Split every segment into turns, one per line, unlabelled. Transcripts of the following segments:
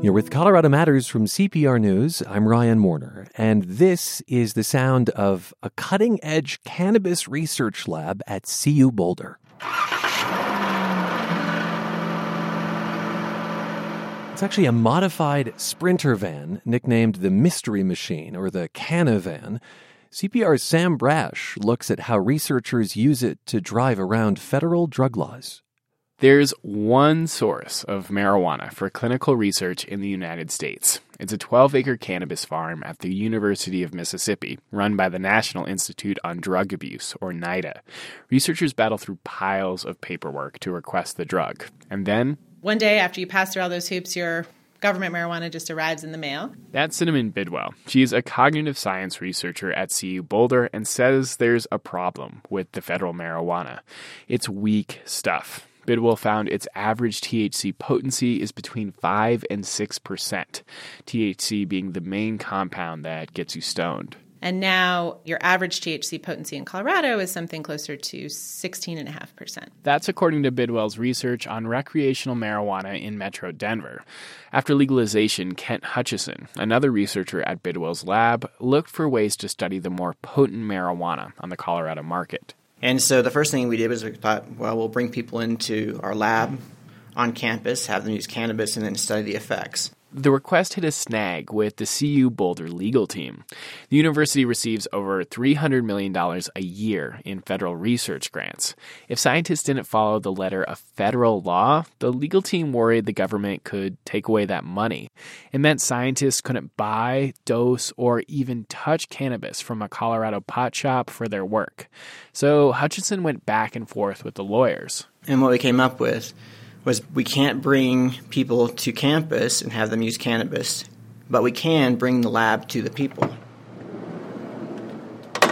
You're with Colorado Matters from CPR News. I'm Ryan Warner, and this is the sound of a cutting edge cannabis research lab at CU Boulder. It's actually a modified sprinter van nicknamed the Mystery Machine or the Canavan. CPR's Sam Brasch looks at how researchers use it to drive around federal drug laws.
There's one source of marijuana for clinical research in the United States. It's a 12 acre cannabis farm at the University of Mississippi, run by the National Institute on Drug Abuse, or NIDA. Researchers battle through piles of paperwork to request the drug. And then.
One day after you pass through all those hoops, your government marijuana just arrives in the mail.
That's Cinnamon Bidwell. She's a cognitive science researcher at CU Boulder and says there's a problem with the federal marijuana. It's weak stuff Bidwell found its average THC potency is between 5 and 6%, THC being the main compound that gets you stoned.
And now your average THC potency in Colorado is something closer to 16.5%.
That's according to Bidwell's research on recreational marijuana in Metro Denver. After legalization, Kent Hutchison, another researcher at Bidwell's lab, looked for ways to study the more potent marijuana on the Colorado market.
And so the first thing we did was we thought, well, we'll bring people into our lab on campus, have them use cannabis, and then study the effects.
The request hit a snag with the CU Boulder legal team. The university receives over $300 million a year in federal research grants. If scientists didn't follow the letter of federal law, the legal team worried the government could take away that money. It meant scientists couldn't buy, dose, or even touch cannabis from a Colorado pot shop for their work. So Hutchison went back and forth with the lawyers.
And what we came up with was we can't bring people to campus and have them use cannabis, but we can bring the lab to the people.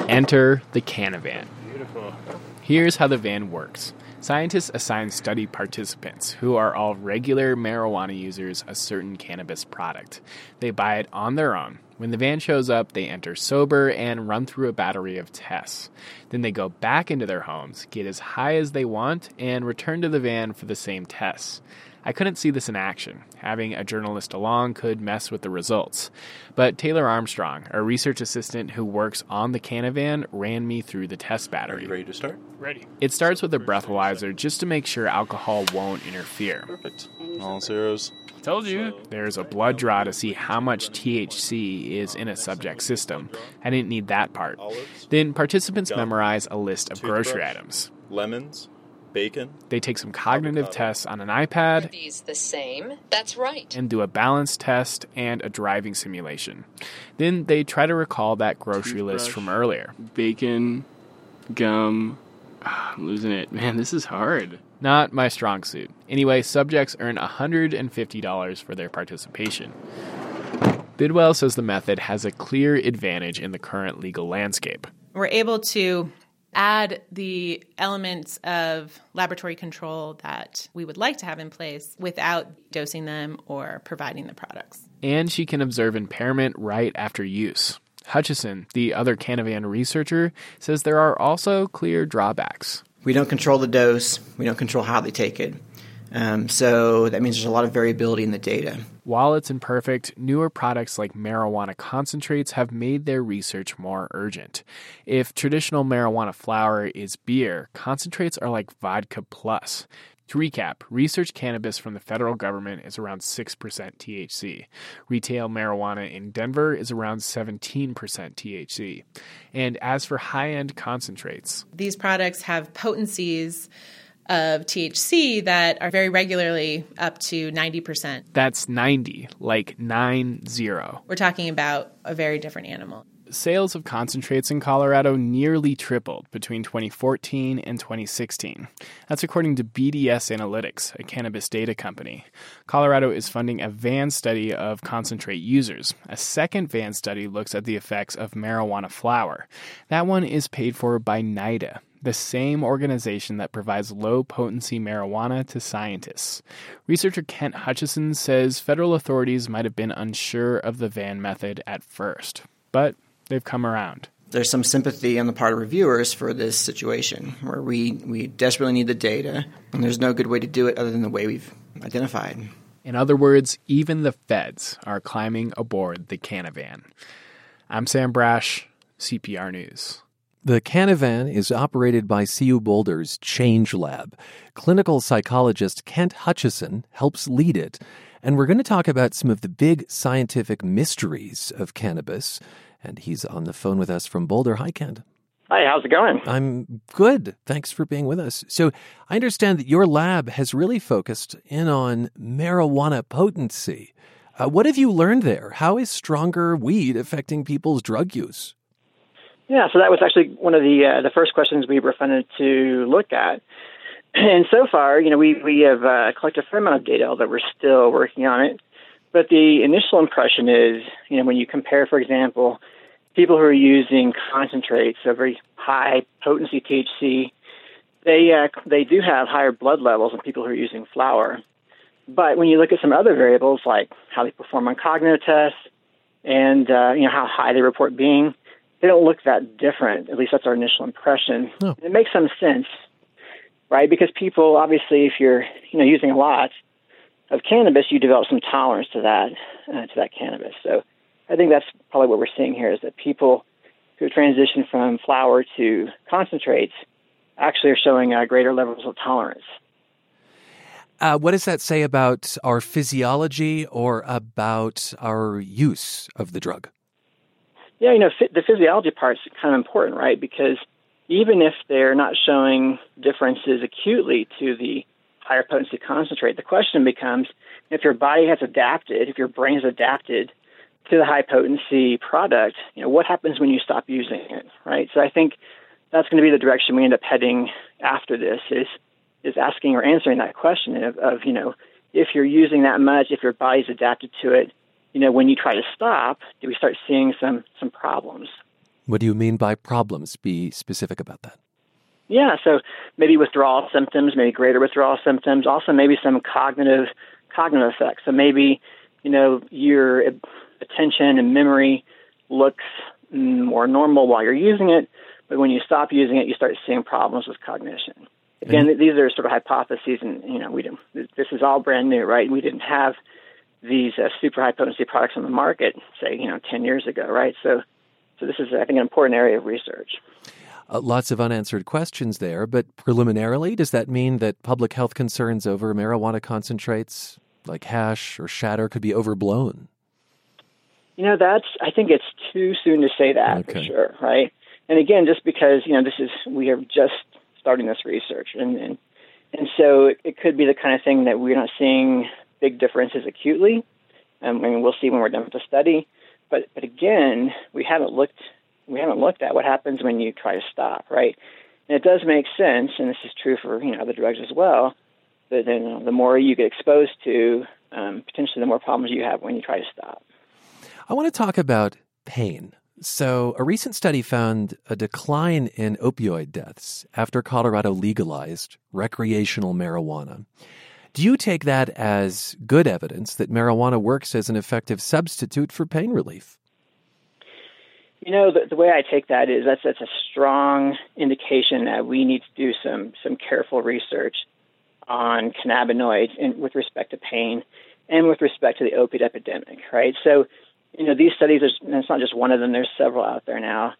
Enter the Canavan. Beautiful. Here's how the van works. Scientists assign study participants, who are all regular marijuana users, a certain cannabis product. They buy it on their own. When the van shows up, they enter sober and run through a battery of tests. Then they go back into their homes, get as high as they want, and return to the van for the same tests. I couldn't see this in action. Having a journalist along could mess with the results. But Taylor Armstrong, a research assistant who works on the Canavan, ran me through the test battery.
Are you ready to start?
Ready. It starts with a breathalyzer just to make sure alcohol won't interfere.
Perfect. All zeros.
Told you. There's a blood draw to see how much THC is in a subject system. I didn't need that part. Then participants memorize a list of grocery items.
Lemons, bacon.
They take some cognitive tests on an iPad.
Are these the same? That's right.
And do a balance test and a driving simulation. Then they try to recall that grocery
Toothbrush,
list from earlier.
Bacon, gum. Ah, I'm losing it. Man, this is hard.
Not my strong suit. Anyway, subjects earn $150 for their participation. Bidwell says the method has a clear advantage in the current legal landscape.
We're able to add the elements of laboratory control that we would like to have in place without dosing them or providing the products.
And she can observe impairment right after use. Hutchison, the other Canavan researcher, says there are also clear drawbacks.
We don't control the dose, we don't control how they take it. Um, so that means there's a lot of variability in the data.
While it's imperfect, newer products like marijuana concentrates have made their research more urgent. If traditional marijuana flower is beer, concentrates are like vodka plus. To recap, research cannabis from the federal government is around 6% THC. Retail marijuana in Denver is around 17% THC. And as for high end concentrates,
These products have potencies of THC that are very regularly up to 90%.
that's 90, like 9 0.
We're talking about a very different animal.
Sales of concentrates in Colorado nearly tripled between 2014 and 2016. That's according to BDS Analytics, a cannabis data company. Colorado is funding a van study of concentrate users. A second van study looks at the effects of marijuana flower. That one is paid for by NIDA, the same organization that provides low potency marijuana to scientists. Researcher Kent Hutchison says federal authorities might have been unsure of the van method at first, but they've come around.
There's some sympathy on the part of reviewers for this situation where we, we desperately need the data, and there's no good way to do it other than the way we've identified.
In other words, even the feds are climbing aboard the Canavan. I'm Sam Brasch, CPR News.
The Canavan is operated by CU Boulder's Change Lab. Clinical psychologist Kent Hutchison helps lead it. And we're going to talk about some of the big scientific mysteries of cannabis. And he's on the phone with us from Boulder. Hi, Kent.
Hi, how's it going?
I'm good. Thanks for being with us. So, I understand that your lab has really focused in on marijuana potency. Uh, what have you learned there? How is stronger weed affecting people's drug use?
Yeah, so that was actually one of the uh, the first questions we were funded to look at. And so far, you know, we we have uh, collected a fair amount of data, although we're still working on it. But the initial impression is, you know, when you compare, for example, people who are using concentrates, so very high potency THC, they uh, they do have higher blood levels than people who are using flower. But when you look at some other variables like how they perform on cognitive tests and uh, you know how high they report being, they don't look that different. At least that's our initial impression.
Oh.
It makes some sense, right? Because people obviously, if you're you know using a lot of cannabis, you develop some tolerance to that uh, to that cannabis. So I think that's probably what we're seeing here is that people who transition from flower to concentrates actually are showing uh, greater levels of tolerance.
Uh, what does that say about our physiology or about our use of the drug?
Yeah, you know, the physiology part's kind of important, right? Because even if they're not showing differences acutely to the higher potency concentrate, the question becomes if your body has adapted, if your brain has adapted to the high potency product, you know, what happens when you stop using it, right? So I think that's going to be the direction we end up heading after this is is asking or answering that question of, of you know, if you're using that much, if your body's adapted to it, you know, when you try to stop, do we start seeing some some problems?
What do you mean by problems? Be specific about that.
Yeah, so maybe withdrawal symptoms, maybe greater withdrawal symptoms, also maybe some cognitive cognitive effects. So maybe, you know, your attention and memory looks more normal while you're using it, but when you stop using it, you start seeing problems with cognition. Again, these are sort of hypotheses, and you know, we didn't. This is all brand new, right? We didn't have these uh, super high potency products on the market, say, you know, ten years ago, right? So, so this is, I think, an important area of research.
Uh, lots of unanswered questions there, but preliminarily, does that mean that public health concerns over marijuana concentrates like hash or shatter could be overblown?
You know, that's, I think it's too soon to say that okay. for sure, right? And again, just because, you know, this is, we are just starting this research. And, and, and so it, it could be the kind of thing that we're not seeing big differences acutely. Um, I mean, we'll see when we're done with the study. But, but again, we haven't looked, we haven't looked at what happens when you try to stop, right? And it does make sense, and this is true for, you know, other drugs as well, that you know, the more you get exposed to, um, potentially the more problems you have when you try to stop.
I want to talk about pain. So, a recent study found a decline in opioid deaths after Colorado legalized recreational marijuana. Do you take that as good evidence that marijuana works as an effective substitute for pain relief?
You know, the, the way I take that is that's that's a strong indication that we need to do some some careful research on cannabinoids in, with respect to pain and with respect to the opiate epidemic, right? So you know, these studies, it's not just one of them, there's several out there now.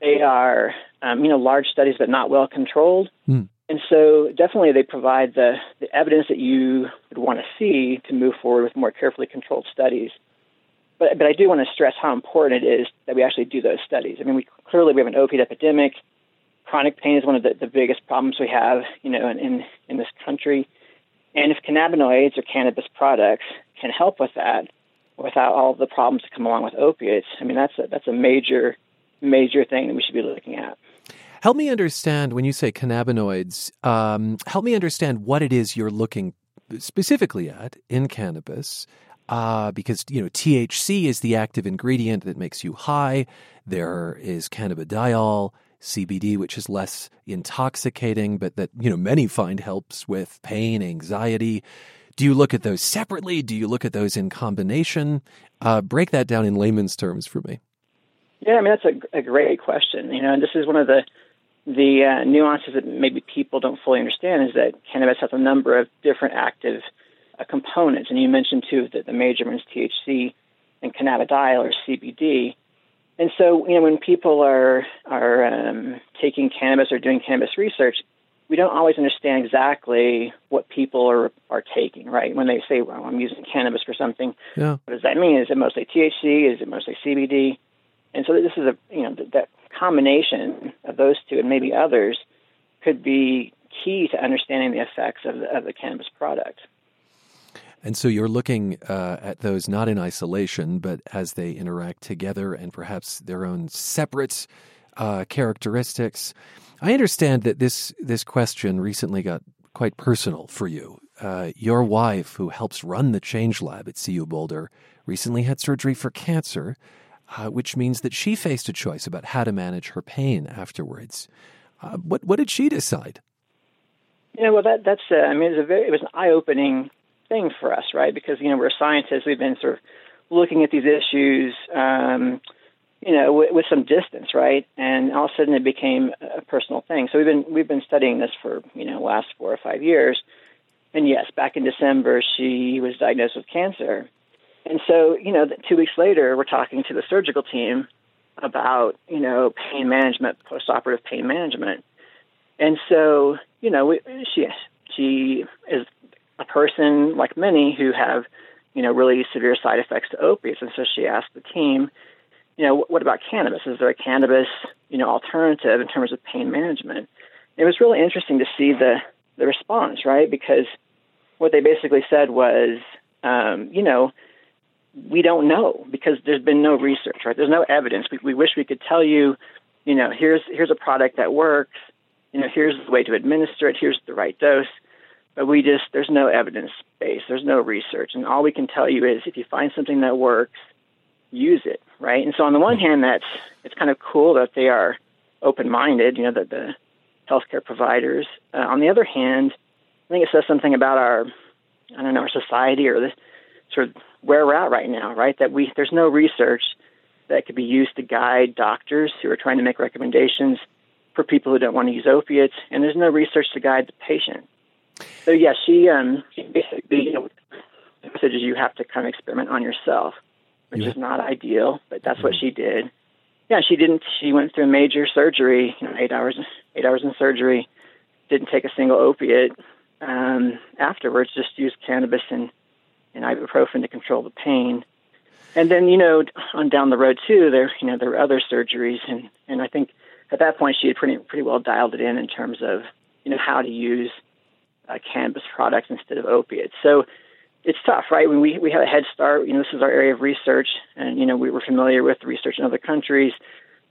They are, um, you know, large studies, but not well controlled. Mm. And so definitely they provide the, the evidence that you would want to see to move forward with more carefully controlled studies. But, but I do want to stress how important it is that we actually do those studies. I mean, we clearly we have an opioid epidemic. Chronic pain is one of the, the biggest problems we have, you know, in, in, in this country. And if cannabinoids or cannabis products can help with that, without all the problems that come along with opiates. I mean, that's a, that's a major, major thing that we should be looking at.
Help me understand when you say cannabinoids. Um, help me understand what it is you're looking specifically at in cannabis. Uh, because you know THC is the active ingredient that makes you high. There is cannabidiol, CBD, which is less intoxicating, but that you know many find helps with pain, anxiety. Do you look at those separately? Do you look at those in combination? Uh, break that down in layman's terms for me.
Yeah, I mean that's a, a great question. You know, and this is one of the the uh, nuances that maybe people don't fully understand is that cannabis has a number of different active uh, components. And you mentioned too that the major ones, THC and cannabidiol or CBD. And so, you know, when people are are um, taking cannabis or doing cannabis research, we don't always understand exactly what people are are taking. Right? When they say, "Well, I'm using cannabis for something,"
Yeah.
what does that mean? Is it mostly THC? Is it mostly CBD? And so, this is a you know th- that combination of those two and maybe others could be key to understanding the effects of the, of the cannabis product.
And so you're looking uh, at those not in isolation, but as they interact together and perhaps their own separate uh, characteristics. I understand that this this question recently got quite personal for you. Uh, your wife, who helps run the Change Lab at CU Boulder, recently had surgery for cancer, uh, which means that she faced a choice about how to manage her pain afterwards. Uh, what what did she decide?
Know, well, that that's uh, I mean, it was a very it was an eye opening thing for us, right? Because you know we're scientists, we've been sort of looking at these issues, um, you know, with, with some distance, right? And all of a sudden it became a personal thing. So we've been we've been studying this for you know last four or five years. And yes, back in December she was diagnosed with cancer, and so you know two weeks later we're talking to the surgical team about you know pain management, postoperative pain management. And so, you know, we, she she is a person like many who have, you know, really severe side effects to opiates. And so she asked the team, you know, what about cannabis? Is there a cannabis, you know, alternative in terms of pain management? It was really interesting to see the the response, right? Because what they basically said was, um, you know, we don't know because there's been no research, right? There's no evidence. We, we wish we could tell you, you know, here's here's a product that works. You know, here's the way to administer it. Here's the right dose. But we just there's no evidence base. There's no research, and all we can tell you is if you find something that works, use it, right? And so on the one hand, that's it's kind of cool that they are open-minded. You know, that the healthcare providers. Uh, on the other hand, I think it says something about our I don't know our society or the sort of where we're at right now, right? That we there's no research that could be used to guide doctors who are trying to make recommendations for people who don't want to use opiates, and there's no research to guide the patient. So yeah, she um she basically you know, the message is you have to kind of experiment on yourself, which
Yeah.
is not ideal, but that's what she did. Yeah, she didn't. She went through a major surgery, you know, eight hours eight hours in surgery, didn't take a single opiate. Um, afterwards, just used cannabis and and ibuprofen to control the pain. And then, you know, on down the road too, there, you know, there were other surgeries, and and I think at that point she had pretty pretty well dialed it in in terms of you know how to use uh, cannabis products instead of opiates. So it's tough, right? When we we have a head start, you know, this is our area of research, and you know, we were familiar with research in other countries.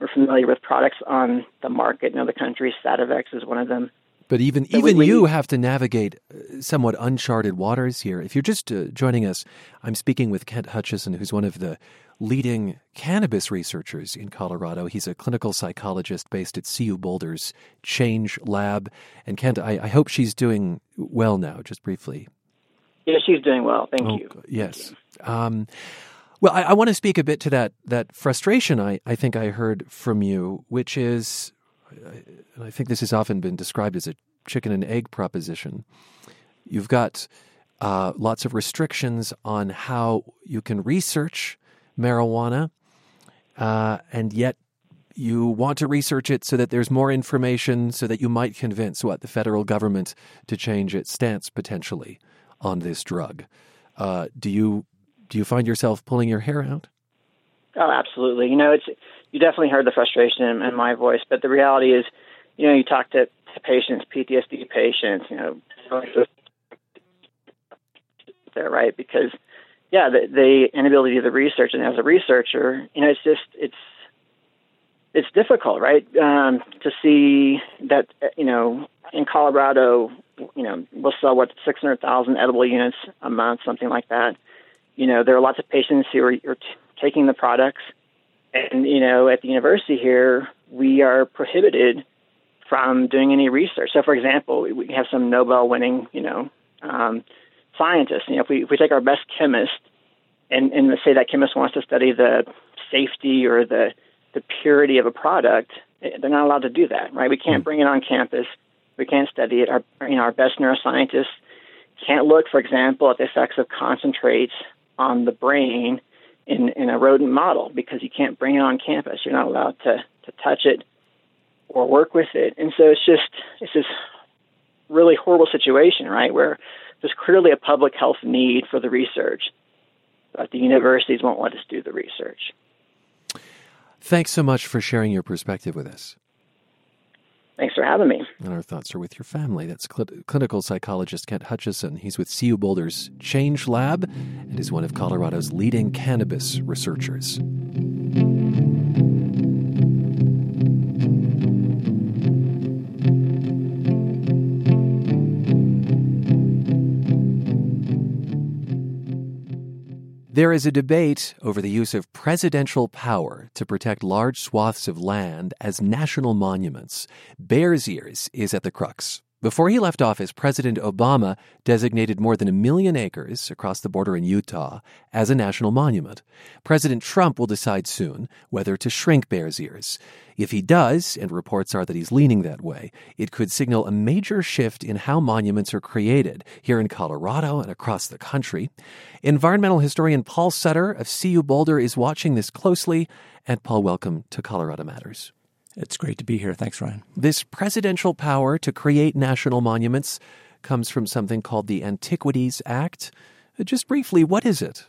We're familiar with products on the market in other countries. Sativex is one of them.
But even
So
even
we-
you have to navigate uh, somewhat uncharted waters here. If you're just uh, joining us, I'm speaking with Kent Hutchison, who's one of the leading cannabis researchers in Colorado. He's a clinical psychologist based at CU Boulder's Change Lab. And Kent, I, I hope she's doing well now. Just briefly.
Yeah, she's doing well. Thank
Oh,
you.
Yes. Um, well, I, I want to speak a bit to that that frustration I, I think I heard from you, which is, and I think this has often been described as a chicken and egg proposition. You've got uh, lots of restrictions on how you can research marijuana, uh, and yet you want to research it so that there's more information, so that you might convince what the federal government to change its stance potentially on this drug. Uh, do you do you find yourself pulling your hair out?
Oh, absolutely. You know, it's you definitely heard the frustration in, in my voice, but the reality is, you know, you talk to, to patients, PTSD patients, you know, there, right? Because, yeah, the, the inability do the research, and as a researcher, you know, it's just it's it's difficult, right? Um, to see that, you know, in Colorado, you know, we'll sell what six hundred thousand edible units a month, something like that. You know, there are lots of patients who are, are t- taking the products, and you know, at the university here, we are prohibited from doing any research. So, for example, we, have some Nobel-winning, you know, um, scientists. You know, if we if we take our best chemist and and say that chemist wants to study the safety or the the purity of a product, eh, they're not allowed to do that, right? We can't bring it on campus. We can't study it. Our you know our best neuroscientists can't look, for example, at the effects of concentrates on the brain in, in a rodent model because you can't bring it on campus. You're not allowed to, to touch it or work with it. And so it's just it's this really horrible situation, right, where there's clearly a public health need for the research, but the universities won't let us do the research.
Thanks so much for sharing your perspective with us.
Thanks for having me.
And our thoughts are with your family. That's cl- clinical psychologist Kent Hutchison. He's with CU Boulder's Change Lab and is one of Colorado's leading cannabis researchers. There is a debate over the use of presidential power to protect large swaths of land as national monuments. Bears Ears is at the crux. Before he left office, President Obama designated more than a million acres across the border in Utah as a national monument. President Trump will decide soon whether to shrink Bears Ears. If he does, and reports are that he's leaning that way, it could signal a major shift in how monuments are created here in Colorado and across the country. Environmental historian Paul Sutter of CU Boulder is watching this closely. And Paul, welcome to Colorado Matters.
It's great to be here. Thanks, Ryan.
This presidential power to create national monuments comes from something called the Antiquities Act. Uh, just briefly, what is it?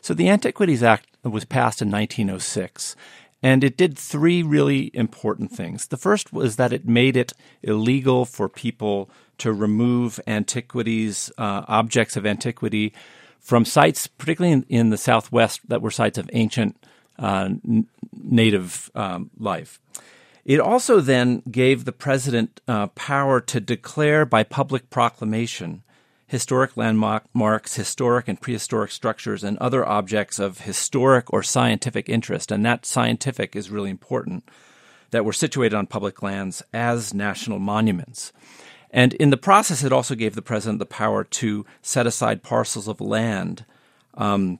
So, the Antiquities Act was passed in 1906, and it did three really important things. The first was that it made it illegal for people to remove antiquities, uh, objects of antiquity, from sites, particularly in, in, the Southwest, that were sites of ancient uh, n- native um, life. It also then gave the president uh, power to declare by public proclamation historic landmarks, historic and prehistoric structures, and other objects of historic or scientific interest. And that scientific is really important that were situated on public lands as national monuments. And in the process, it also gave the president the power to set aside parcels of land um,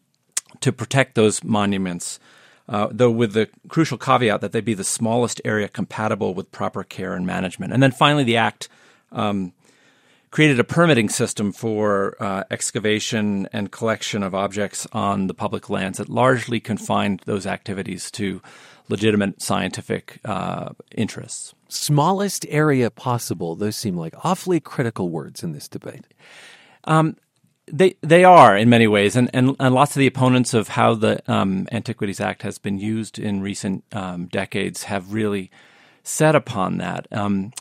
to protect those monuments uh, though with the crucial caveat that they be the smallest area compatible with proper care and management. And then finally, the Act um, created a permitting system for uh, excavation and collection of objects on the public lands that largely confined those activities to legitimate scientific uh, interests.
Smallest area possible, those seem like awfully critical words in this debate.
Um, they they are in many ways, and, and, and lots of the opponents of how the um, Antiquities Act has been used in recent um, decades have really set upon that. Um,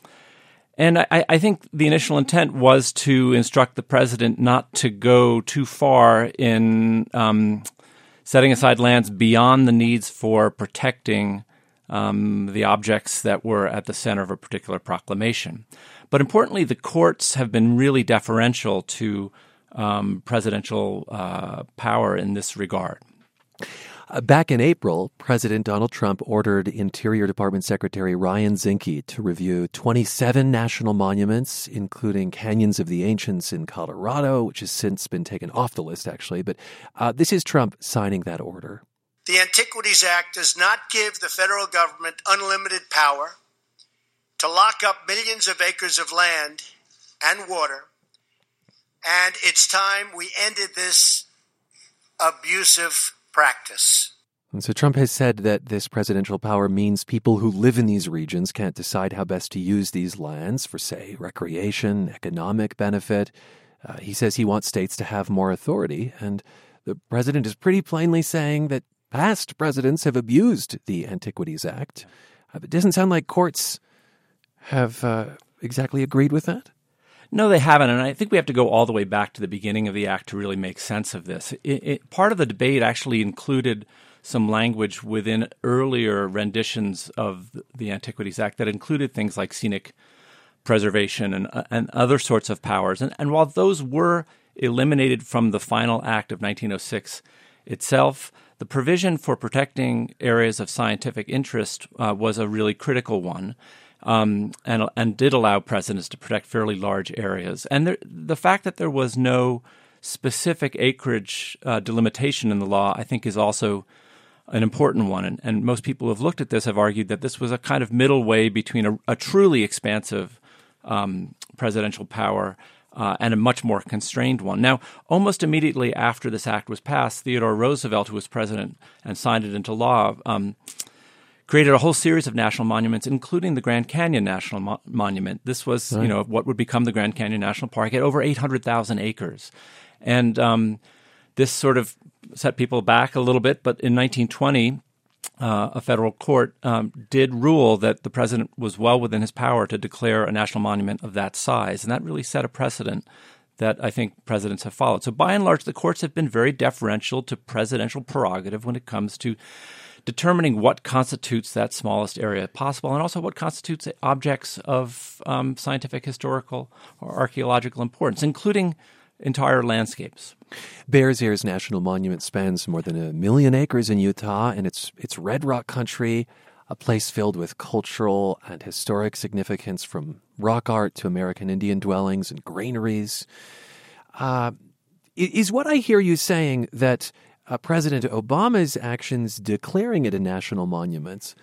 and I, I, think the initial intent was to instruct the president not to go too far in um, setting aside lands beyond the needs for protecting um, the objects that were at the center of a particular proclamation. But importantly, the courts have been really deferential to um, presidential uh, power in this regard.
Uh, back in April, President Donald Trump ordered Interior Department Secretary Ryan Zinke to review 27 national monuments, including Canyons of the Ancients in Colorado, which has since been taken off the list, actually. But uh, this is Trump signing that order.
The Antiquities Act does not give the federal government unlimited power to lock up millions of acres of land and water and it's time we ended this abusive practice.
And so Trump has said that this presidential power means people who live in these regions can't decide how best to use these lands for, say, recreation, economic benefit. Uh, he says he wants states to have more authority, and the president is pretty plainly saying that past presidents have abused the Antiquities Act. Uh, it doesn't sound like courts have uh, exactly agreed with that.
No, they haven't. And I think we have to go all the way back to the beginning of the act to really make sense of this. It, it, part of the debate actually included some language within earlier renditions of the Antiquities Act that included things like scenic preservation and, uh, and other sorts of powers. And, and while those were eliminated from the final act of 1906 itself, the provision for protecting areas of scientific interest uh, was a really critical one um, and and did allow presidents to protect fairly large areas. And there, the fact that there was no specific acreage uh, delimitation in the law, I think, is also an important one. And, and, most people who have looked at this have argued that this was a kind of middle way between a, a truly expansive um, presidential power uh, and a much more constrained one. Now, almost immediately after this act was passed, Theodore Roosevelt, who was president and signed it into law, um, created a whole series of national monuments, including the Grand Canyon National Mo- Monument. This was, right. you know, what would become the Grand Canyon National Park at over 800,000 acres. And um, this sort of set people back a little bit, but in 1920, uh, a federal court um, did rule that the president was well within his power to declare a national monument of that size. And that really set a precedent that I think presidents have followed. So, by and large, the courts have been very deferential to presidential prerogative when it comes to determining what constitutes that smallest area possible and also what constitutes objects of um, scientific, historical, or archaeological importance, including entire landscapes.
Bears Ears National Monument spans more than a million acres in Utah, and it's it's red rock country, a place filled with cultural and historic significance from rock art to American Indian dwellings and granaries. Uh, is what I hear you saying that uh, President Obama's actions declaring it a national monument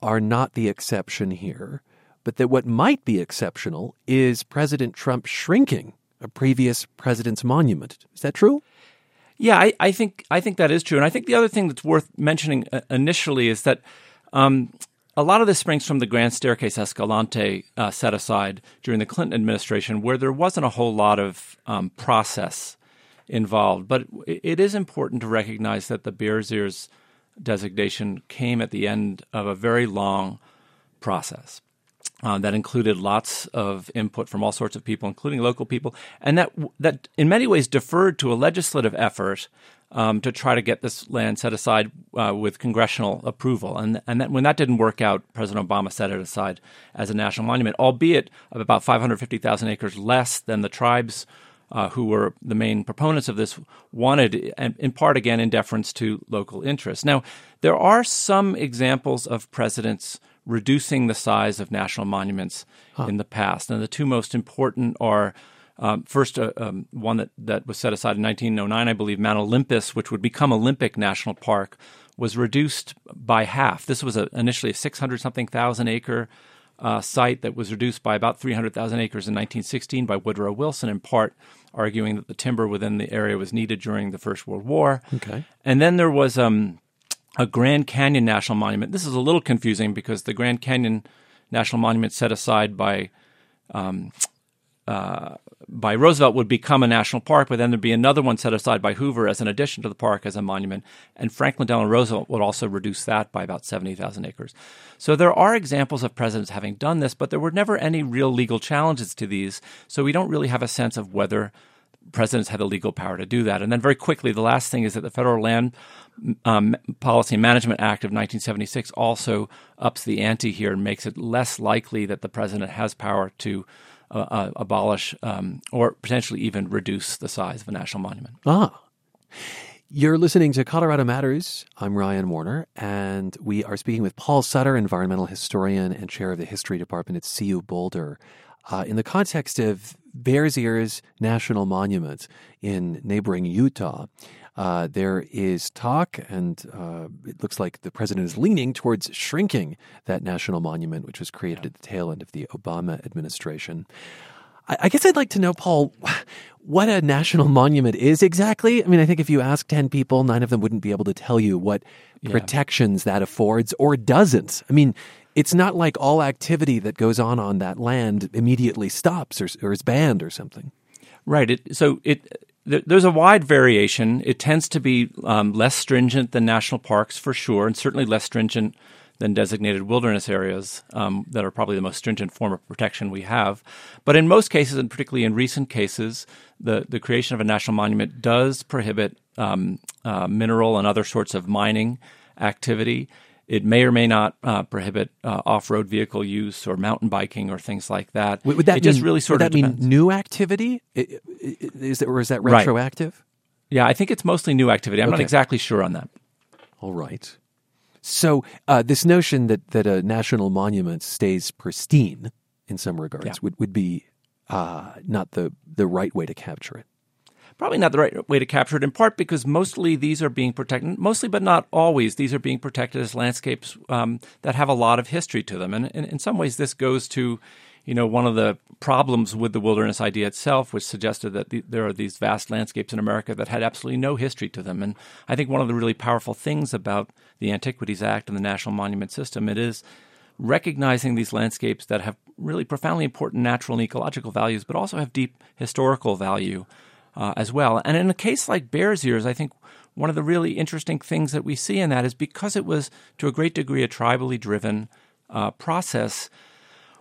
are not the exception here, but that what might be exceptional is President Trump shrinking a previous president's monument. Is that true?
Yeah, I, I, think I think that is true, and I think the other thing that's worth mentioning uh, initially is that um, a lot of this springs from the Grand Staircase Escalante uh, set aside during the Clinton administration, where there wasn't a whole lot of um, process involved. But it is important to recognize that the Bears Ears designation came at the end of a very long process. Uh, that included lots of input from all sorts of people, including local people, and that that in many ways deferred to a legislative effort um, to try to get this land set aside uh, with congressional approval. And and that, when that didn't work out, President Obama set it aside as a national monument, albeit of about 550,000 acres less than the tribes. Uh, who were the main proponents of this wanted, in part again in deference to local interests. Now, there are some examples of presidents reducing the size of national monuments huh. in the past. And the two most important are um, first, uh, um, one that, that was set aside in 1909, I believe, Mount Olympus, which would become Olympic National Park, was reduced by half. This was a, initially a 600 something thousand acre uh, site that was reduced by about 300,000 acres in 1916 by Woodrow Wilson, in part arguing that the timber within the area was needed during the First World War.
Okay.
And then there was um, a Grand Canyon National Monument. This is a little confusing because the Grand Canyon National Monument set aside by um, uh, by Roosevelt would become a national park, but then there'd be another one set aside by Hoover as an addition to the park as a monument, and Franklin Delano Roosevelt would also reduce that by about seventy thousand acres. So there are examples of presidents having done this, but there were never any real legal challenges to these, so we don't really have a sense of whether presidents had the legal power to do that. And then very quickly, the last thing is that the Federal Land um, Policy Management Act of 1976 also ups the ante here and makes it less likely that the president has power to uh, abolish um, or potentially even reduce the size of a national monument.
Ah. You're listening to Colorado Matters. I'm Ryan Warner, and we are speaking with Paul Sutter, environmental historian and chair of the history department at CU Boulder, uh, in the context of Bears Ears National Monument in neighboring Utah. Uh, there is talk, and uh, it looks like the president is leaning towards shrinking that national monument, which was created at the tail end of the Obama administration. I, I guess I'd like to know, Paul, what a national monument is exactly. I mean, I think if you ask 10 people, nine of them wouldn't be able to tell you what yeah. protections that affords or doesn't. I mean, it's not like all activity that goes on on that land immediately stops or, or is banned or something.
Right. It, so it there's a wide variation. It tends to be um, less stringent than national parks for sure, and certainly less stringent than designated wilderness areas um, that are probably the most stringent form of protection we have. But in most cases, and particularly in recent cases, the, the creation of a national monument does prohibit um, uh, mineral and other sorts of mining activity. It may or may not uh, prohibit uh, off-road vehicle use or mountain biking or things like that.
Would, that
it
mean,
just really sort
would
of
that
depends.
mean new activity? Is it, or is that retroactive?
Right. Yeah, I think it's mostly new activity. I'm okay. not exactly sure on that.
All right. So uh, this notion that that a national monument stays pristine in some regards yeah. would would be uh, not the the right way to capture it
probably not the right way to capture it, in part because mostly these are being protected, mostly but not always, these are being protected as landscapes um, that have a lot of history to them. And, and, in some ways, this goes to you know, one of the problems with the wilderness idea itself, which suggested that the, there are these vast landscapes in America that had absolutely no history to them. And I think one of the really powerful things about the Antiquities Act and the National Monument System, it is recognizing these landscapes that have really profoundly important natural and ecological values, but also have deep historical value uh, as well. And in a case like Bears Ears, I think one of the really interesting things that we see in that is because it was to a great degree a tribally driven uh, process.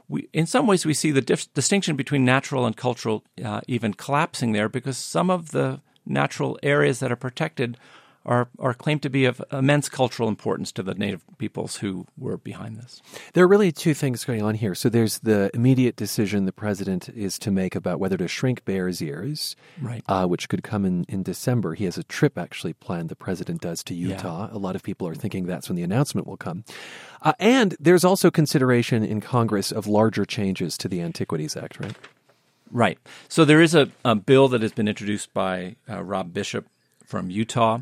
We, in some ways, we see the dif- distinction between natural and cultural uh, even collapsing there because some of the natural areas that are protected are, are claimed to be of immense cultural importance to the native peoples who were behind this.
There are really two things going on here. So there's the immediate decision the president is to make about whether to shrink Bears Ears,
right.
Uh, which could come in, in December. He has a trip actually planned, the president does, to Utah. Yeah. A lot of people are thinking that's when the announcement will come. Uh, and there's also consideration in Congress of larger changes to the Antiquities Act, right?
Right. So there is a, a bill that has been introduced by uh, Rob Bishop from Utah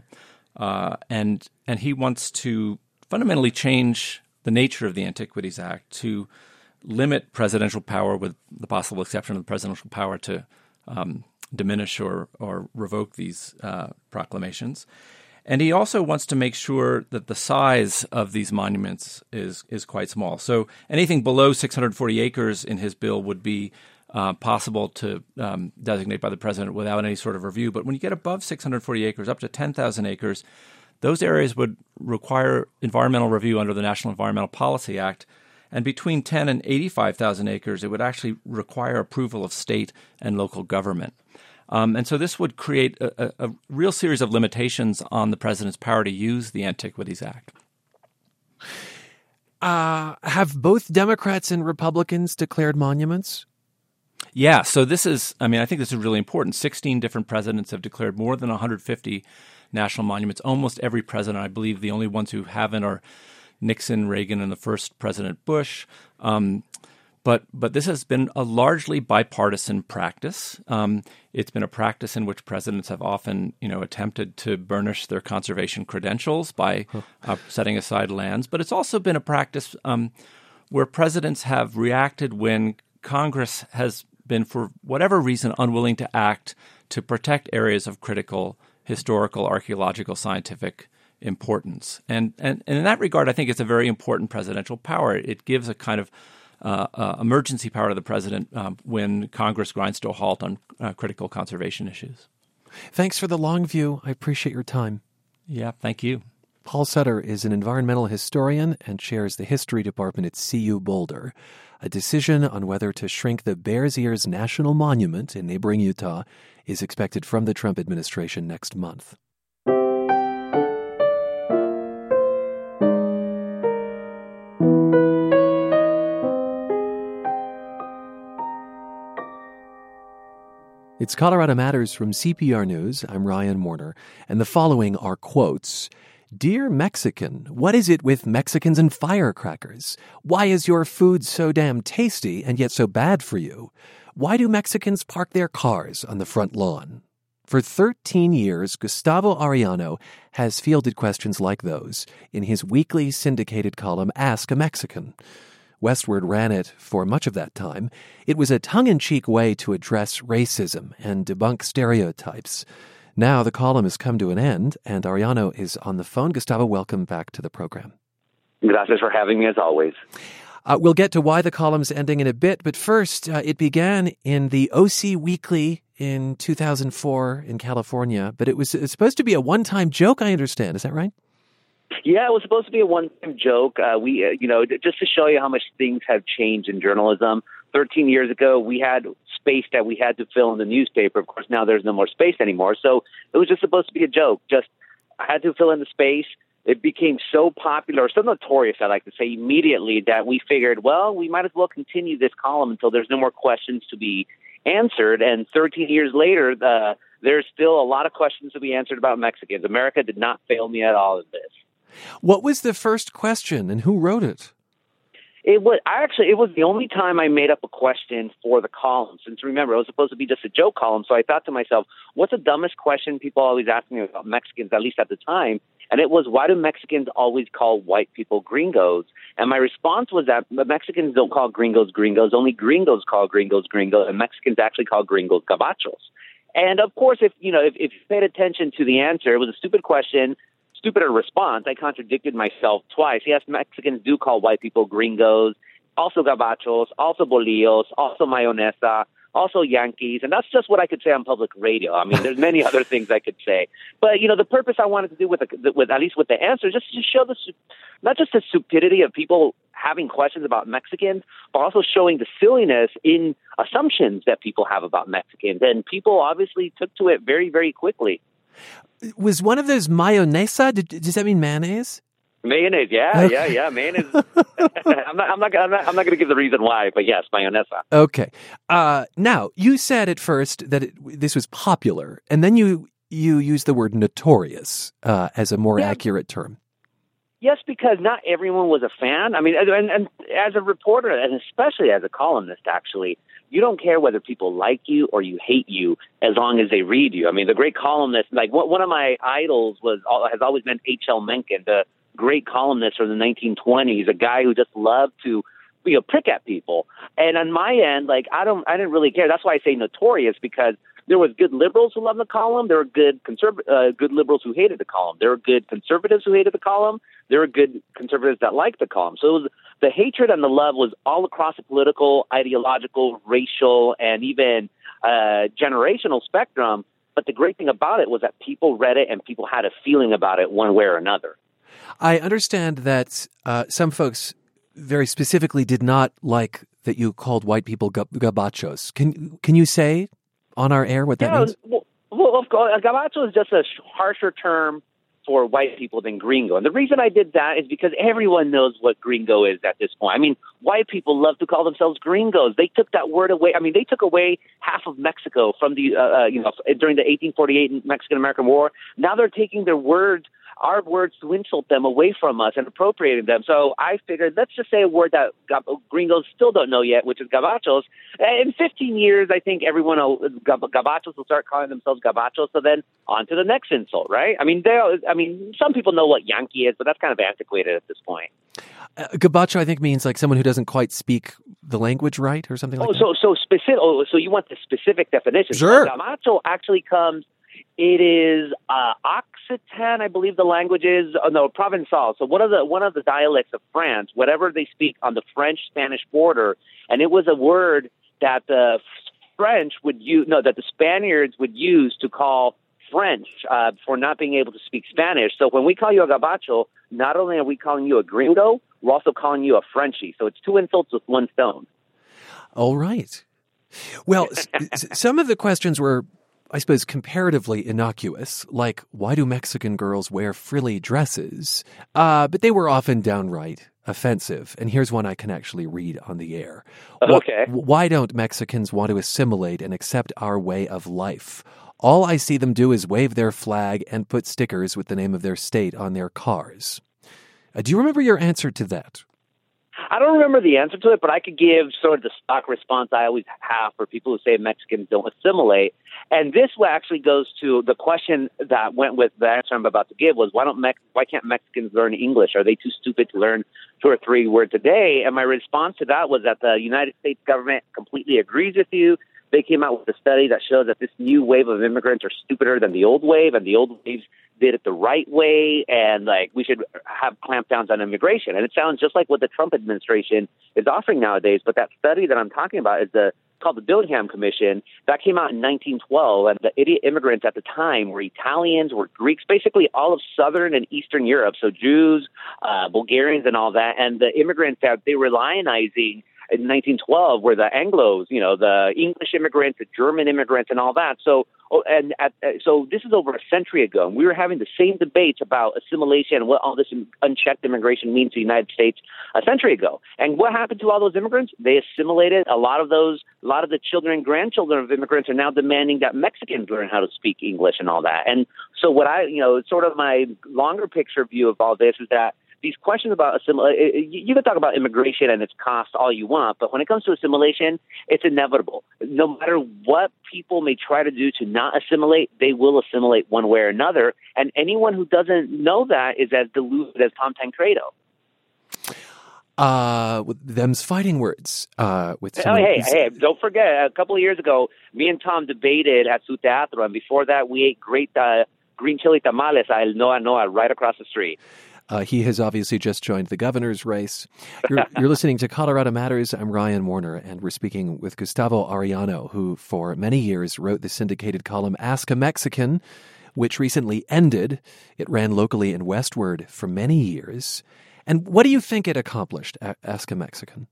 uh, and and he wants to fundamentally change the nature of the Antiquities Act to limit presidential power, with the possible exception of the presidential power to um, diminish or or revoke these uh, proclamations. And he also wants to make sure that the size of these monuments is is quite small. So anything below 640 acres in his bill would be uh, possible to um, designate by the president without any sort of review. But when you get above 640 acres, up to 10,000 acres, those areas would require environmental review under the National Environmental Policy Act. And between 10 and 85,000 acres, it would actually require approval of state and local government. Um, and so this would create a, a, a real series of limitations on the president's power to use the Antiquities Act.
Uh, have both Democrats and Republicans declared monuments?
Yeah, so this is, I mean, I think this is really important. 16 different presidents have declared more than 150 national monuments. Almost every president, I believe the only ones who haven't are Nixon, Reagan, and the first President Bush. Um, but but this has been a largely bipartisan practice. Um, it's been a practice in which presidents have often, you know, attempted to burnish their conservation credentials by uh, setting aside lands. But it's also been a practice um, where presidents have reacted when Congress has been, for whatever reason, unwilling to act to protect areas of critical historical, archaeological, scientific importance. And, and, and in that regard, I think it's a very important presidential power. It gives a kind of uh, uh, emergency power to the president um, when Congress grinds to a halt on uh, critical conservation issues.
Thanks for the long view. I appreciate your time.
Yeah, thank you.
Paul Sutter is an environmental historian and chairs the history department at CU Boulder. A decision on whether to shrink the Bears Ears National Monument in neighboring Utah is expected from the Trump administration next month. It's Colorado Matters from CPR News. I'm Ryan Warner, and the following are quotes. Dear Mexican, what is it with Mexicans and firecrackers? Why is your food so damn tasty and yet so bad for you? Why do Mexicans park their cars on the front lawn? For 13 years, Gustavo Arellano has fielded questions like those in his weekly syndicated column, Ask a Mexican. Westword ran it for much of that time. It was a tongue in cheek way to address racism and debunk stereotypes. Now the column has come to an end, and Arellano is on the phone. Gustavo, welcome back to the program.
Gracias for having me, as always.
Uh, we'll get to why the column's ending in a bit, but first, uh, it began in the OC Weekly in 2004 in California, but it was supposed to be a one time joke, I understand. Is that right?
Yeah, it was supposed to be a one-time joke. Uh, we, uh, you know, just to show you how much things have changed in journalism. 13 years ago, we had space that we had to fill in the newspaper. Of course, now there's no more space anymore. So it was just supposed to be a joke. Just I had to fill in the space. It became so popular, so notorious, I like to say, immediately that we figured, well, we might as well continue this column until there's no more questions to be answered. And 13 years later, the, there's still a lot of questions to be answered about Mexicans. America did not fail me at all in this.
What was the first question and who wrote it?
It was I actually it was the only time I made up a question for the column. Since remember it was supposed to be just a joke column, so I thought to myself, what's the dumbest question people always ask me about Mexicans, at least at the time? And it was why do Mexicans always call white people gringos? And my response was that Mexicans don't call gringos gringos, only gringos call gringos gringos, and Mexicans actually call gringos gabachos. And of course, if you know, if, if you paid attention to the answer, it was a stupid question stupider response. I contradicted myself twice. Yes, Mexicans do call white people gringos, also gabachos, also bolillos, also mayonesa, also Yankees, and that's just what I could say on public radio. I mean, there's many other things I could say, but you know, the purpose I wanted to do with the, with at least with the answer, just to show the not just the stupidity of people having questions about Mexicans, but also showing the silliness in assumptions that people have about Mexicans, and people obviously took to it very, very quickly
was one of those mayonesa? Did, does that mean mayonnaise?
Mayonnaise, yeah, yeah, yeah. Mayonnaise. I'm not. I'm not. I'm not, I'm not going to give the reason why, but yes, mayonnaise.
Okay. Uh, now you said at first that it, this was popular, and then you you used the word notorious uh, as a more yeah. accurate term.
Yes, because not everyone was a fan. I mean, and, and as a reporter, and especially as a columnist, actually, you don't care whether people like you or you hate you as long as they read you. I mean, the great columnist, like one of my idols was has always been H.L. Mencken, the great columnist from the 1920s, a guy who just loved to you know prick at people. And on my end, like I don't, I didn't really care. That's why I say notorious because there was good liberals who loved the column. There were good conserv- uh, good liberals who hated the column. There were good conservatives who hated the column. There were good conservatives that liked the column. So it was the hatred and the love was all across the political, ideological, racial, and even uh, generational spectrum. But the great thing about it was that people read it and people had a feeling about it one way or another.
I understand that uh, some folks very specifically did not like that you called white people gabachos. Can can you say on our air what that
yeah,
means?
Well, well, of course, gabacho is just a harsher term for white people than gringo. And the reason I did that is because everyone knows what gringo is at this point. I mean, white people love to call themselves gringos. They took that word away. I mean, they took away half of Mexico from the, uh, uh you know, during the 1848 Mexican American War. Now they're taking their words our words to insult them away from us and appropriating them. So I figured let's just say a word that gringos still don't know yet, which is gabachos. In 15 years, I think everyone will, gabachos will start calling themselves gabachos. So then on to the next insult, right? I mean, they. I mean, some people know what Yankee is, but that's kind of antiquated at this point.
Uh, gabacho, I think, means like someone who doesn't quite speak the language right, or something like
oh,
that.
So, so specific. Oh, so you want the specific definition?
Sure.
So gabacho actually comes it is uh, Occitan, I believe the language is. Oh, no, Provençal. So one of the one of the dialects of France, whatever they speak on the French-Spanish border, and it was a word that the French would use. No, that the Spaniards would use to call French uh, for not being able to speak Spanish. So when we call you a gabacho, not only are we calling you a gringo, we're also calling you a Frenchie. So it's two insults with one stone.
All right. Well, s- some of the questions were I suppose, comparatively innocuous, like why do Mexican girls wear frilly dresses? Uh, but they were often downright offensive. And here's one I can actually read on the air.
Okay.
Why don't Mexicans want to assimilate and accept our way of life? All I see them do is wave their flag and put stickers with the name of their state on their cars. Uh, do you remember your answer to that?
I don't remember the answer to it, but I could give sort of the stock response I always have for people who say Mexicans don't assimilate. And this actually goes to the question that went with the answer I'm about to give was why don't Mex- why can't Mexicans learn English? Are they too stupid to learn two or three words a day? And my response to that was that the United States government completely agrees with you. They came out with a study that shows that this new wave of immigrants are stupider than the old wave, and the old waves did it the right way, and like we should have clampdowns on immigration. And it sounds just like what the Trump administration is offering nowadays. But that study that I'm talking about is the called the Dillingham Commission that came out in 1912, and the idiot immigrants at the time were Italians, were Greeks, basically all of Southern and Eastern Europe, so Jews, uh, Bulgarians, and all that. And the immigrants that they were lionizing in 1912 were the Anglos, you know, the English immigrants, the German immigrants, and all that. So, oh, and at, uh, so this is over a century ago, and we were having the same debates about assimilation and what all this unchecked immigration means to the United States a century ago. And what happened to all those immigrants? They assimilated. A lot of those, a lot of the children and grandchildren of immigrants are now demanding that Mexicans learn how to speak English and all that. And so, what I, you know, sort of my longer picture view of all this is that these questions about assimilation, you can talk about immigration and its cost all you want, but when it comes to assimilation, it's inevitable. No matter what people may try to do to not assimilate, they will assimilate one way or another. And anyone who doesn't know that is as deluded as Tom Tancredo.
Uh, them's fighting words. Uh, with
oh, hey, hey, don't forget, a couple of years ago, me and Tom debated at Su Teatro, and before that, we ate great uh, green chili tamales at El Noa Noa right across the street.
Uh, he has obviously just joined the governor's race. You're, you're, listening to Colorado Matters. I'm Ryan Warner, and we're speaking with Gustavo Arellano, who for many years wrote the syndicated column Ask a Mexican, which recently ended. It ran locally in Westword for many years. And what do you think it accomplished? Ask a Mexican.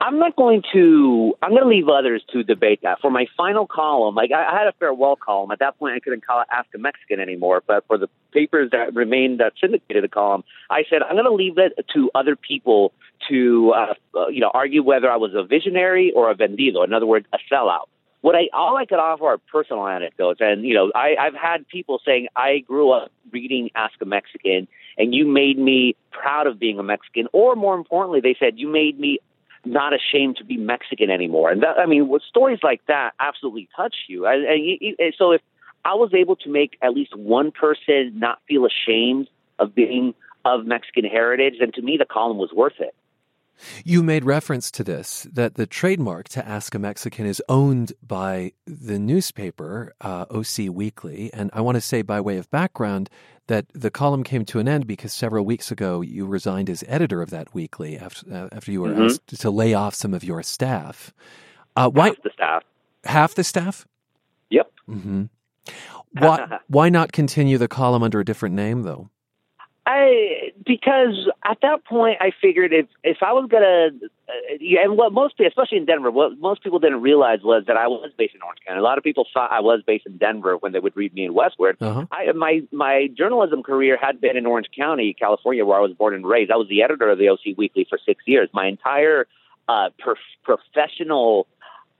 I'm not going to. I'm going to leave others to debate that. For my final column, like I, I had a farewell column. At that point, I couldn't call it Ask a Mexican anymore. But for the papers that remained that syndicated the column, I said I'm going to leave it to other people to, uh, uh, you know, argue whether I was a visionary or a vendido. In other words, a sellout. What I all I could offer are personal anecdotes, and you know, I, I've had people saying I grew up reading Ask a Mexican, and you made me proud of being a Mexican, or more importantly, they said you made me not ashamed to be Mexican anymore. And that, I mean, with stories like that absolutely touch you. And, and, and so if I was able to make at least one person not feel ashamed of being of Mexican heritage, then to me the column was worth it.
You made reference to this that the trademark to Ask a Mexican is owned by the newspaper uh, OC Weekly, and I want to say by way of background that the column came to an end because several weeks ago you resigned as editor of that weekly after uh, after you were mm-hmm. asked to lay off some of your staff.
Uh, why half the staff?
Half the staff?
Yep.
Mm-hmm. Why why not continue the column under a different name though?
I because at that point I figured if if I was gonna uh, yeah, and what most people, especially in Denver what most people didn't realize was that I was based in Orange County. A lot of people thought I was based in Denver when they would read me in Westword. Uh-huh. I my my journalism career had been in Orange County, California, where I was born and raised. I was the editor of the OC Weekly for six years. My entire uh, prof- professional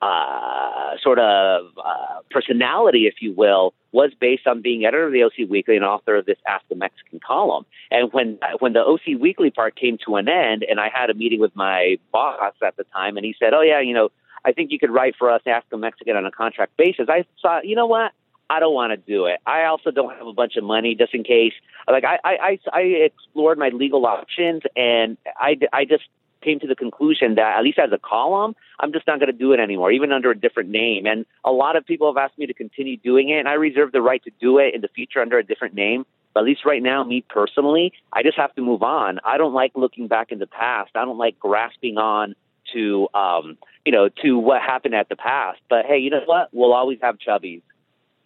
uh, sort of uh, personality, if you will, was based on being editor of the OC Weekly and author of this Ask the Mexican column. And when when the OC Weekly part came to an end, and I had a meeting with my boss at the time, and he said, "Oh yeah, you know, I think you could write for us Ask the Mexican on a contract basis." I thought, you know what? I don't want to do it. I also don't have a bunch of money just in case. Like I, I, I explored my legal options, and I, I just came to the conclusion that at least as a column, I'm just not going to do it anymore, even under a different name. And a lot of people have asked me to continue doing it, and I reserve the right to do it in the future under a different name. But at least right now, me personally, I just have to move on. I don't like looking back in the past. I don't like grasping on to, um, you know, to what happened at the past. But hey, you know what? We'll always have Chubby's.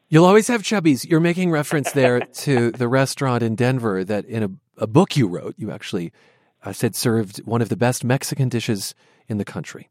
You'll always have Chubby's. You're making reference there to the restaurant in Denver that in a, a book you wrote, you actually uh, said served one of the best Mexican dishes in the country.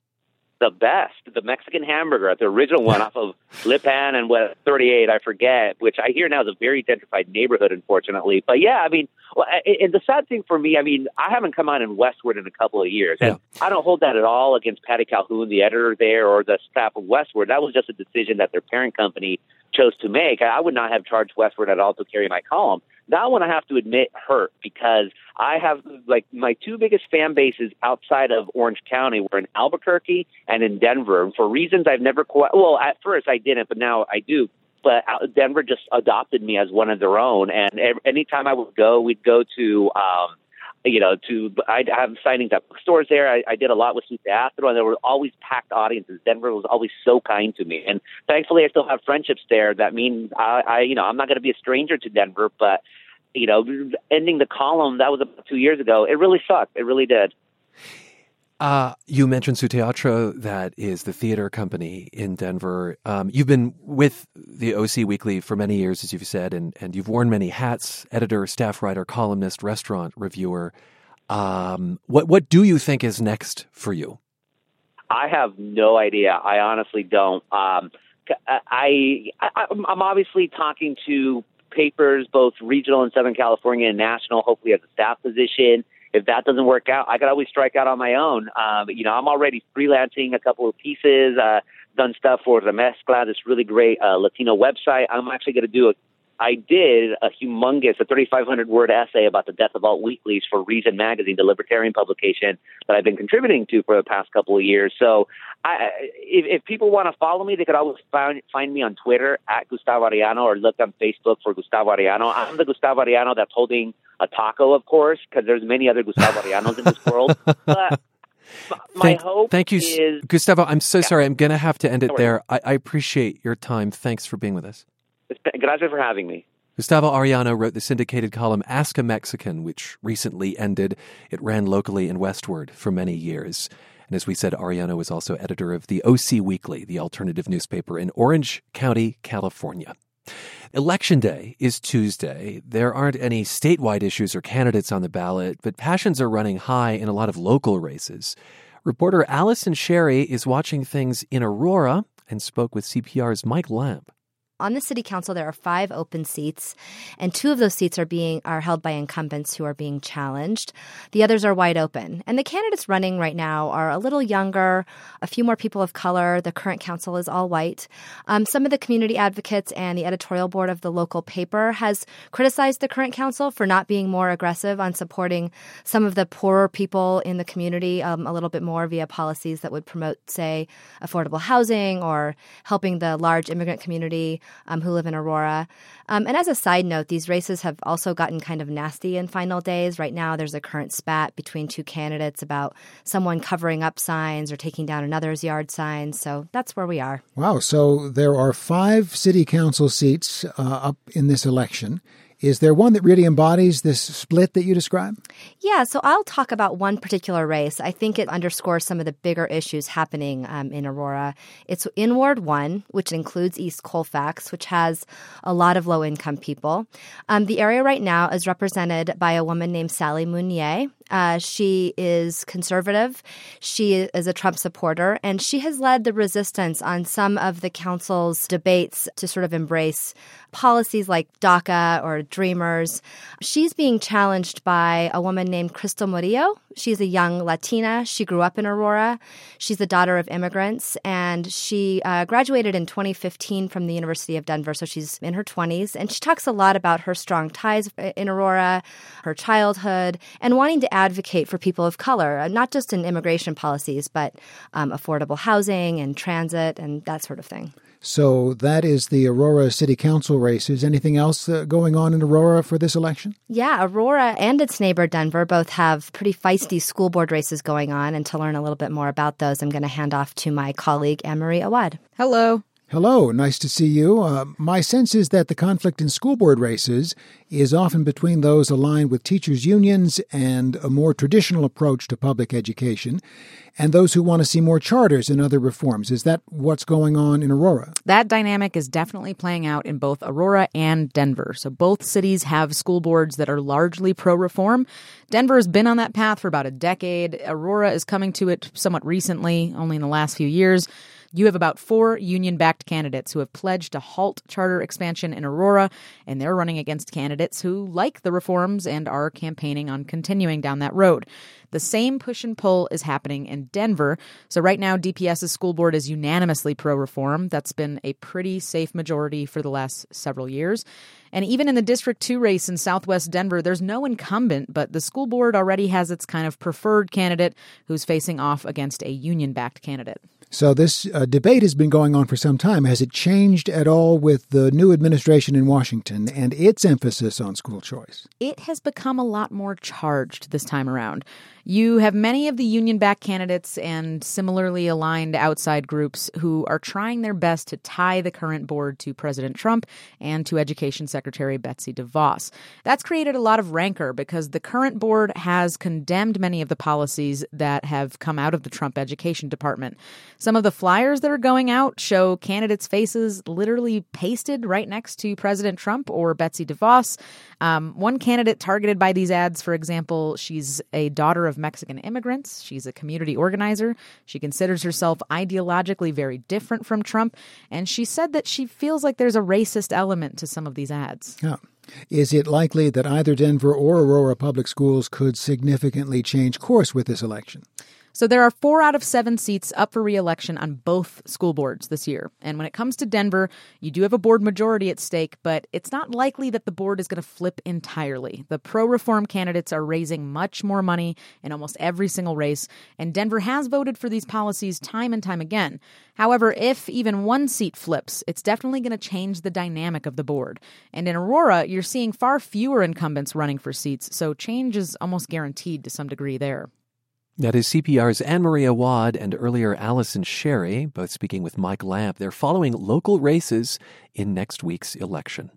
The best, the Mexican hamburger, the original one off of Lipan and what 38, I forget, which I hear now is a very gentrified neighborhood, unfortunately. But yeah, I mean, well, and the sad thing for me, I mean, I haven't come on in Westword in a couple of years, and yeah. I don't hold that at all against Patty Calhoun, the editor there, or the staff of Westword. That was just a decision that their parent company chose to make. I would not have charged Westword at all to carry my column. That one I have to admit hurt because I have like my two biggest fan bases outside of Orange County were in Albuquerque and in Denver. And for reasons I've never quite, well, at first I didn't, but now I do. But Denver just adopted me as one of their own. And anytime I would go, we'd go to, um, you know, to I'd have signings at bookstores there. I, I did a lot with Su Teatro, and there were always packed audiences. Denver was always so kind to me, and thankfully, I still have friendships there. That mean I, I you know, I'm not going to be a stranger to Denver, but you know, ending the column that was about two years ago. It really sucked. It really did.
Uh, you mentioned Su Teatro, that is the theater company in Denver. Um, you've been with the OC Weekly for many years, as you've said, and, and you've worn many hats editor, staff writer, columnist, restaurant reviewer. Um, what, what do you think is next for you?
I have no idea. I honestly don't. Um, I, I, I'm obviously talking to papers, both regional in Southern California and national, hopefully as a staff position. If that doesn't work out, I could always strike out on my own. Um, you know, I'm already freelancing a couple of pieces, uh, done stuff for Remezcla, this really great uh, Latino website. I'm actually going to do a I did a humongous, a 3,500 word essay about the death of alt weeklies for Reason Magazine, the libertarian publication that I've been contributing to for the past couple of years. So, I, if, if people want to follow me, they could always find find me on Twitter at Gustavo Arellano or look on Facebook for Gustavo Arellano. I'm the Gustavo Arellano that's holding a taco, of course, because there's many other Gustavo Arellanos in this world. But my
thank,
hope
thank you,
is
Gustavo. I'm so
Yeah.
sorry. I'm going to have to end it
No
there. I, I appreciate your time. Thanks for being with us.
Gracias for having me.
Gustavo Arellano wrote the syndicated column Ask a Mexican, which recently ended. It ran locally in Westword for many years. And as we said, Arellano was also editor of the OC Weekly, the alternative newspaper in Orange County, California. Election day is Tuesday. There aren't any statewide issues or candidates on the ballot, but passions are running high in a lot of local races. Reporter Allison Sherry is watching things in Aurora and spoke with CPR's Mike Lamp.
On the city council, there are five open seats, and two of those seats are being are held by incumbents who are being challenged. The others are wide open, and the candidates running right now are a little younger, a few more people of color. The current council is all white. Um, some of the community advocates and the editorial board of the local paper has criticized the current council for not being more aggressive on supporting some of the poorer people in the community um, a little bit more via policies that would promote, say, affordable housing or helping the large immigrant community um, who live in Aurora. Um, and as a side note, these races have also gotten kind of nasty in final days. Right now, there's a current spat between two candidates about someone covering up signs or taking down another's yard signs. So that's where we are.
Wow. So there are five city council seats uh, up in this election. Is there one that really embodies this split that you describe?
Yeah, so I'll talk about one particular race. I think it underscores some of the bigger issues happening um, in Aurora. It's in Ward 1, which includes East Colfax, which has a lot of low income people. Um, the area right now is represented by a woman named Sally Mounier. Uh, she is conservative. She is a Trump supporter, and she has led the resistance on some of the council's debates to sort of embrace policies like DACA or Dreamers. She's being challenged by a woman named Crystal Murillo. She's a young Latina. She grew up in Aurora. She's the daughter of immigrants, and she uh, graduated in 2015 from the University of Denver. So she's in her 20s, and she talks a lot about her strong ties in Aurora, her childhood, and wanting to advocate for people of color, uh, not just in immigration policies, but um, affordable housing and transit and that sort of thing.
So that is the Aurora City Council races. Anything else uh, going on in Aurora for this election?
Yeah, Aurora and its neighbor Denver both have pretty feisty school board races going on. And to learn a little bit more about those, I'm going to hand off to my colleague, Ann Marie Awad.
Hello.
Hello, nice to see you. Uh, my sense is that the conflict in school board races is often between those aligned with teachers' unions and a more traditional approach to public education, and those who want to see more charters and other reforms. Is that what's going on in Aurora?
That dynamic is definitely playing out in both Aurora and Denver. So both cities have school boards that are largely pro reform. Denver has been on that path for about a decade. Aurora is coming to it somewhat recently, only in the last few years. You have about four union backed candidates who have pledged to halt charter expansion in Aurora, and they're running against candidates who like the reforms and are campaigning on continuing down that road. The same push and pull is happening in Denver. So, right now, DPS's school board is unanimously pro reform. That's been a pretty safe majority for the last several years. And even in the District 2 race in southwest Denver, there's no incumbent, but the school board already has its kind of preferred candidate who's facing off against a union backed candidate.
So, this uh, debate has been going on for some time. Has it changed at all with the new administration in Washington and its emphasis on school choice?
It has become a lot more charged this time around. You have many of the union backed candidates and similarly aligned outside groups who are trying their best to tie the current board to President Trump and to Education Secretary Betsy DeVos. That's created a lot of rancor because the current board has condemned many of the policies that have come out of the Trump Education Department. Some of the flyers that are going out show candidates' faces literally pasted right next to President Trump or Betsy DeVos. Um, one candidate targeted by these ads, for example, she's a daughter of Mexican immigrants. She's a community organizer. She considers herself ideologically very different from Trump. And she said that she feels like there's a racist element to some of these ads.
Yeah. Is it likely that either Denver or Aurora public schools could significantly change course with this election?
So there are four out of seven seats up for reelection on both school boards this year. And when it comes to Denver, you do have a board majority at stake, but it's not likely that the board is going to flip entirely. The pro reform candidates are raising much more money in almost every single race, and Denver has voted for these policies time and time again. However, if even one seat flips, it's definitely going to change the dynamic of the board. And in Aurora, you're seeing far fewer incumbents running for seats, so change is almost guaranteed to some degree there.
That is CPR's Ann Marie Awad and earlier Allison Sherry, both speaking with Mike Lamp. They're following local races in next week's election.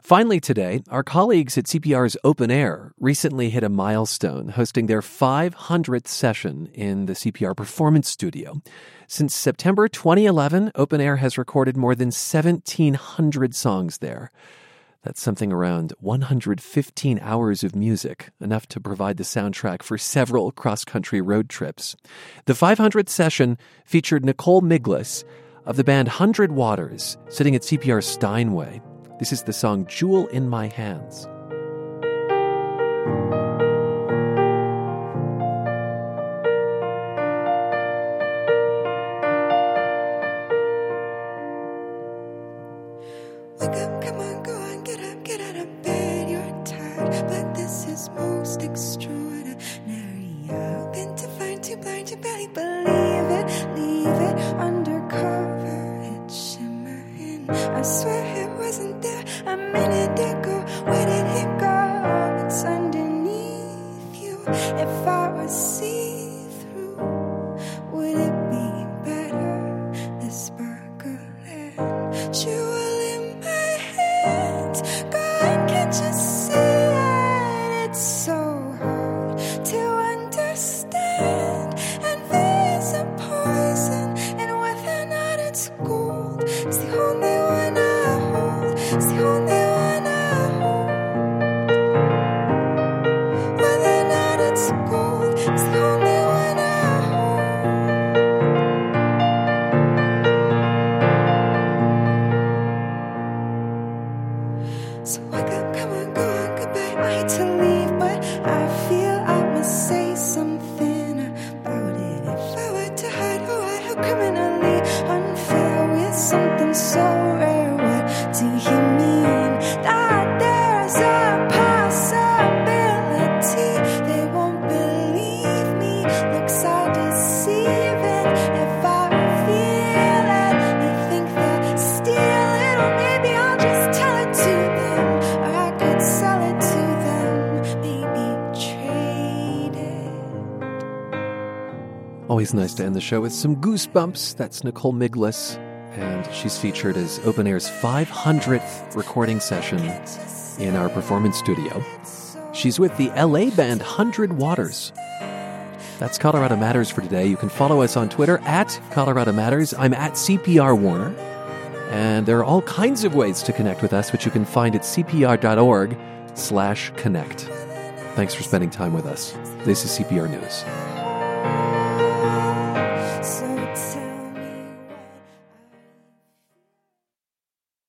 Finally, today, our colleagues at CPR's Open Air recently hit a milestone, hosting their 500th session in the CPR Performance Studio. Since September 2011, Open Air has recorded more than 1,700 songs there. That's something around 115 hours of music, enough to provide the soundtrack for several cross country road trips. The 500th session featured Nicole Miglis of the band Hundred Waters, sitting at CPR Steinway. This is the song Jewel in My Hands. Nice to end the show with some goosebumps. That's Nicole Miglis, and she's featured as Open Air's 500th recording session in our performance studio. She's with the LA band Hundred Waters. That's Colorado Matters for today. You can follow us on Twitter at Colorado Matters. I'm at CPR Warner. And there are all kinds of ways to connect with us, which you can find at cpr.org slash connect. Thanks for spending time with us. This is CPR News.